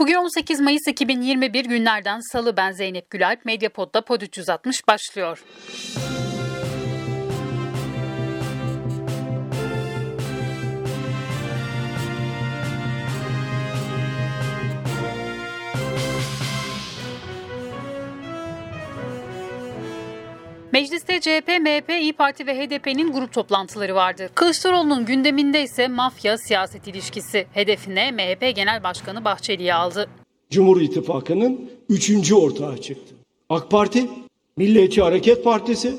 Bugün 18 Mayıs 2021 günlerden salı ben Zeynep Gülalp. Medyapod'da Pod 360 başlıyor. Mecliste CHP, MHP, İyi Parti ve HDP'nin grup toplantıları vardı. Kılıçdaroğlu'nun gündeminde ise mafya siyaset ilişkisi. Hedefine MHP Genel Başkanı Bahçeli'yi aldı. Cumhur İttifakı'nın üçüncü ortağı çıktı. AK Parti, Milliyetçi Hareket Partisi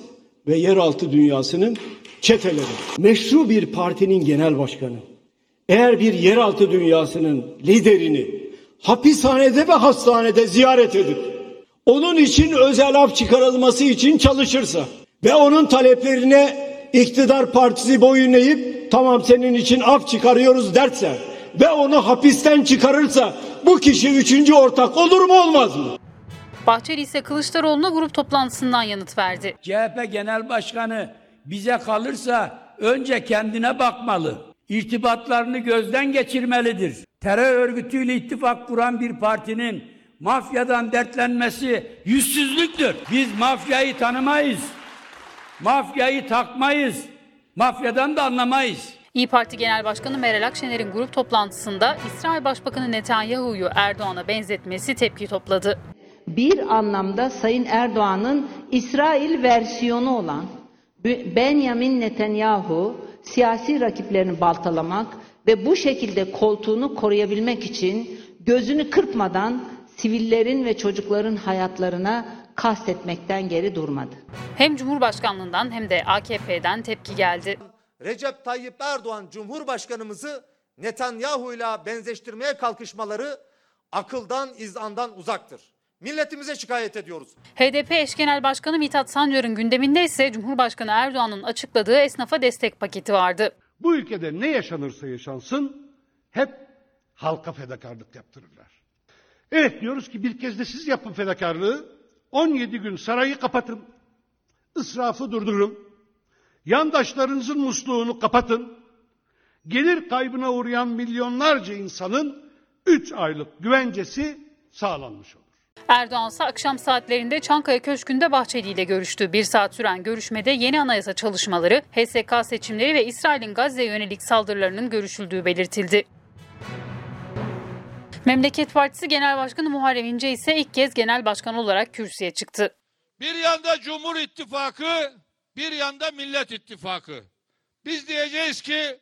ve yeraltı dünyasının çeteleri. Meşru bir partinin genel başkanı. Eğer bir yeraltı dünyasının liderini hapishanede ve hastanede ziyaret edip onun için özel af çıkarılması için çalışırsa ve onun taleplerine iktidar partisi boyun eğip tamam senin için af çıkarıyoruz derse ve onu hapisten çıkarırsa bu kişi üçüncü ortak olur mu olmaz mı? Bahçeli ise Kılıçdaroğlu'na grup toplantısından yanıt verdi. CHP Genel Başkanı bize kalırsa önce kendine bakmalı. İrtibatlarını gözden geçirmelidir. Terör örgütüyle ittifak kuran bir partinin mafyadan dertlenmesi yüzsüzlüktür. Biz mafyayı tanımayız. Mafyayı takmayız. Mafyadan da anlamayız. İyi Parti Genel Başkanı Meral Akşener'in grup toplantısında İsrail Başbakanı Netanyahu'yu Erdoğan'a benzetmesi tepki topladı. bir anlamda Sayın Erdoğan'ın İsrail versiyonu olan Benjamin Netanyahu siyasi rakiplerini baltalamak ve bu şekilde koltuğunu koruyabilmek için gözünü kırpmadan sivillerin ve çocukların hayatlarına kastetmekten geri durmadı. Hem Cumhurbaşkanlığından hem de AKP'den tepki geldi. Recep Tayyip Erdoğan Cumhurbaşkanımızı Netanyahu ile benzeştirmeye kalkışmaları akıldan, izandan uzaktır. Milletimize şikayet ediyoruz. HDP eş genel başkanı Mithat Sancar'ın gündeminde ise Cumhurbaşkanı Erdoğan'ın açıkladığı esnafa destek paketi vardı. Bu ülkede ne yaşanırsa yaşansın hep halka fedakarlık yaptırırlar. Evet diyoruz ki bir kez de siz yapın fedakarlığı. 17 gün sarayı kapatın. israfı durdurun. Yandaşlarınızın musluğunu kapatın. Gelir kaybına uğrayan milyonlarca insanın 3 aylık güvencesi sağlanmış olur. Erdoğan ise akşam saatlerinde Çankaya Köşkü'nde Bahçeli ile görüştü. Bir saat süren görüşmede yeni anayasa çalışmaları, HSK seçimleri ve İsrail'in Gazze'ye yönelik saldırılarının görüşüldüğü belirtildi. Memleket Partisi Genel Başkanı Muharrem İnce ise ilk kez genel başkan olarak kürsüye çıktı. Bir yanda Cumhur İttifakı, bir yanda Millet İttifakı. Biz diyeceğiz ki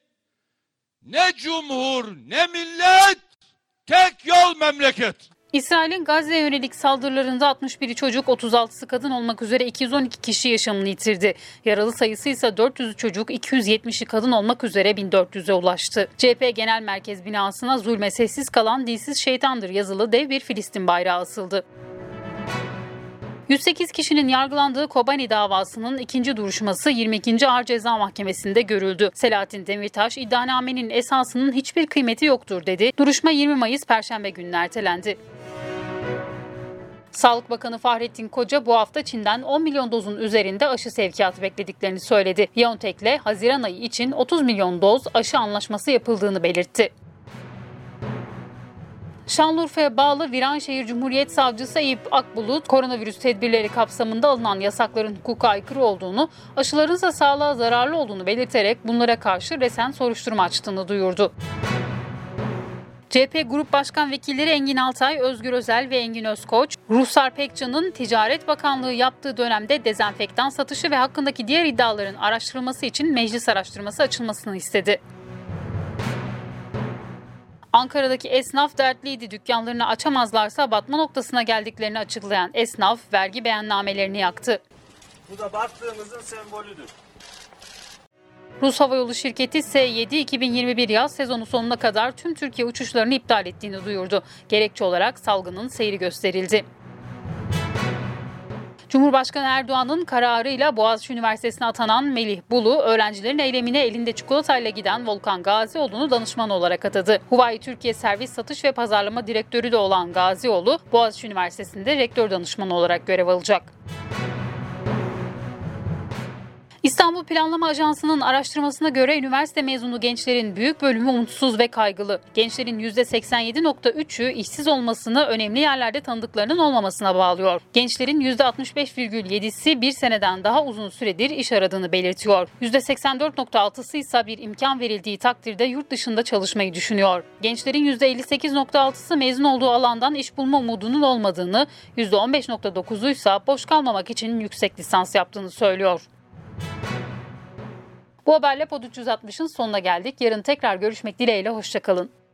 ne cumhur ne millet tek yol memleket. İsrail'in Gazze'ye yönelik saldırılarında 61'i çocuk, 36'sı kadın olmak üzere 212 kişi yaşamını yitirdi. Yaralı sayısı ise 400 çocuk, 270'i kadın olmak üzere 1400'e ulaştı. CHP Genel Merkez binasına zulme sessiz kalan dilsiz şeytandır yazılı dev bir Filistin bayrağı asıldı. 108 kişinin yargılandığı Kobani davasının ikinci duruşması 22. Ağır Ceza Mahkemesi'nde görüldü. Selahattin Demirtaş iddianamenin esasının hiçbir kıymeti yoktur dedi. Duruşma 20 Mayıs Perşembe gününe ertelendi. Sağlık Bakanı Fahrettin Koca bu hafta Çin'den 10 milyon dozun üzerinde aşı sevkiyatı beklediklerini söyledi. BioNTech'le Haziran ayı için 30 milyon doz aşı anlaşması yapıldığını belirtti. Şanlıurfa'ya bağlı Viranşehir Cumhuriyet Savcısı Eyüp Akbulut, koronavirüs tedbirleri kapsamında alınan yasakların hukuka aykırı olduğunu, aşıların ise sağlığa zararlı olduğunu belirterek bunlara karşı resen soruşturma açtığını duyurdu. CHP Grup Başkan Vekilleri Engin Altay, Özgür Özel ve Engin Özkoç, Ruhsar Pekcan'ın Ticaret Bakanlığı yaptığı dönemde dezenfektan satışı ve hakkındaki diğer iddiaların araştırılması için meclis araştırması açılmasını istedi. Ankara'daki esnaf dertliydi. Dükkanlarını açamazlarsa batma noktasına geldiklerini açıklayan esnaf vergi beyannamelerini yaktı. Bu da battığımızın sembolüdür. Rus Hava Yolu şirketi S7 2021 yaz sezonu sonuna kadar tüm Türkiye uçuşlarını iptal ettiğini duyurdu. Gerekçe olarak salgının seyri gösterildi. Cumhurbaşkanı Erdoğan'ın kararıyla Boğaziçi Üniversitesi'ne atanan Melih Bulu, öğrencilerin eylemine elinde çikolatayla giden Volkan Gazioğlu'nu danışman olarak atadı. Huawei Türkiye Servis Satış ve Pazarlama Direktörü de olan Gazioğlu, Boğaziçi Üniversitesi'nde rektör danışmanı olarak görev alacak. İstanbul Planlama Ajansı'nın araştırmasına göre üniversite mezunu gençlerin büyük bölümü umutsuz ve kaygılı. Gençlerin %87.3'ü işsiz olmasını önemli yerlerde tanıdıklarının olmamasına bağlıyor. Gençlerin %65,7'si bir seneden daha uzun süredir iş aradığını belirtiyor. %84.6'sı ise bir imkan verildiği takdirde yurt dışında çalışmayı düşünüyor. Gençlerin %58.6'sı mezun olduğu alandan iş bulma umudunun olmadığını, %15.9'u ise boş kalmamak için yüksek lisans yaptığını söylüyor. Bu haberle Pod 360'ın sonuna geldik. Yarın tekrar görüşmek dileğiyle hoşçakalın.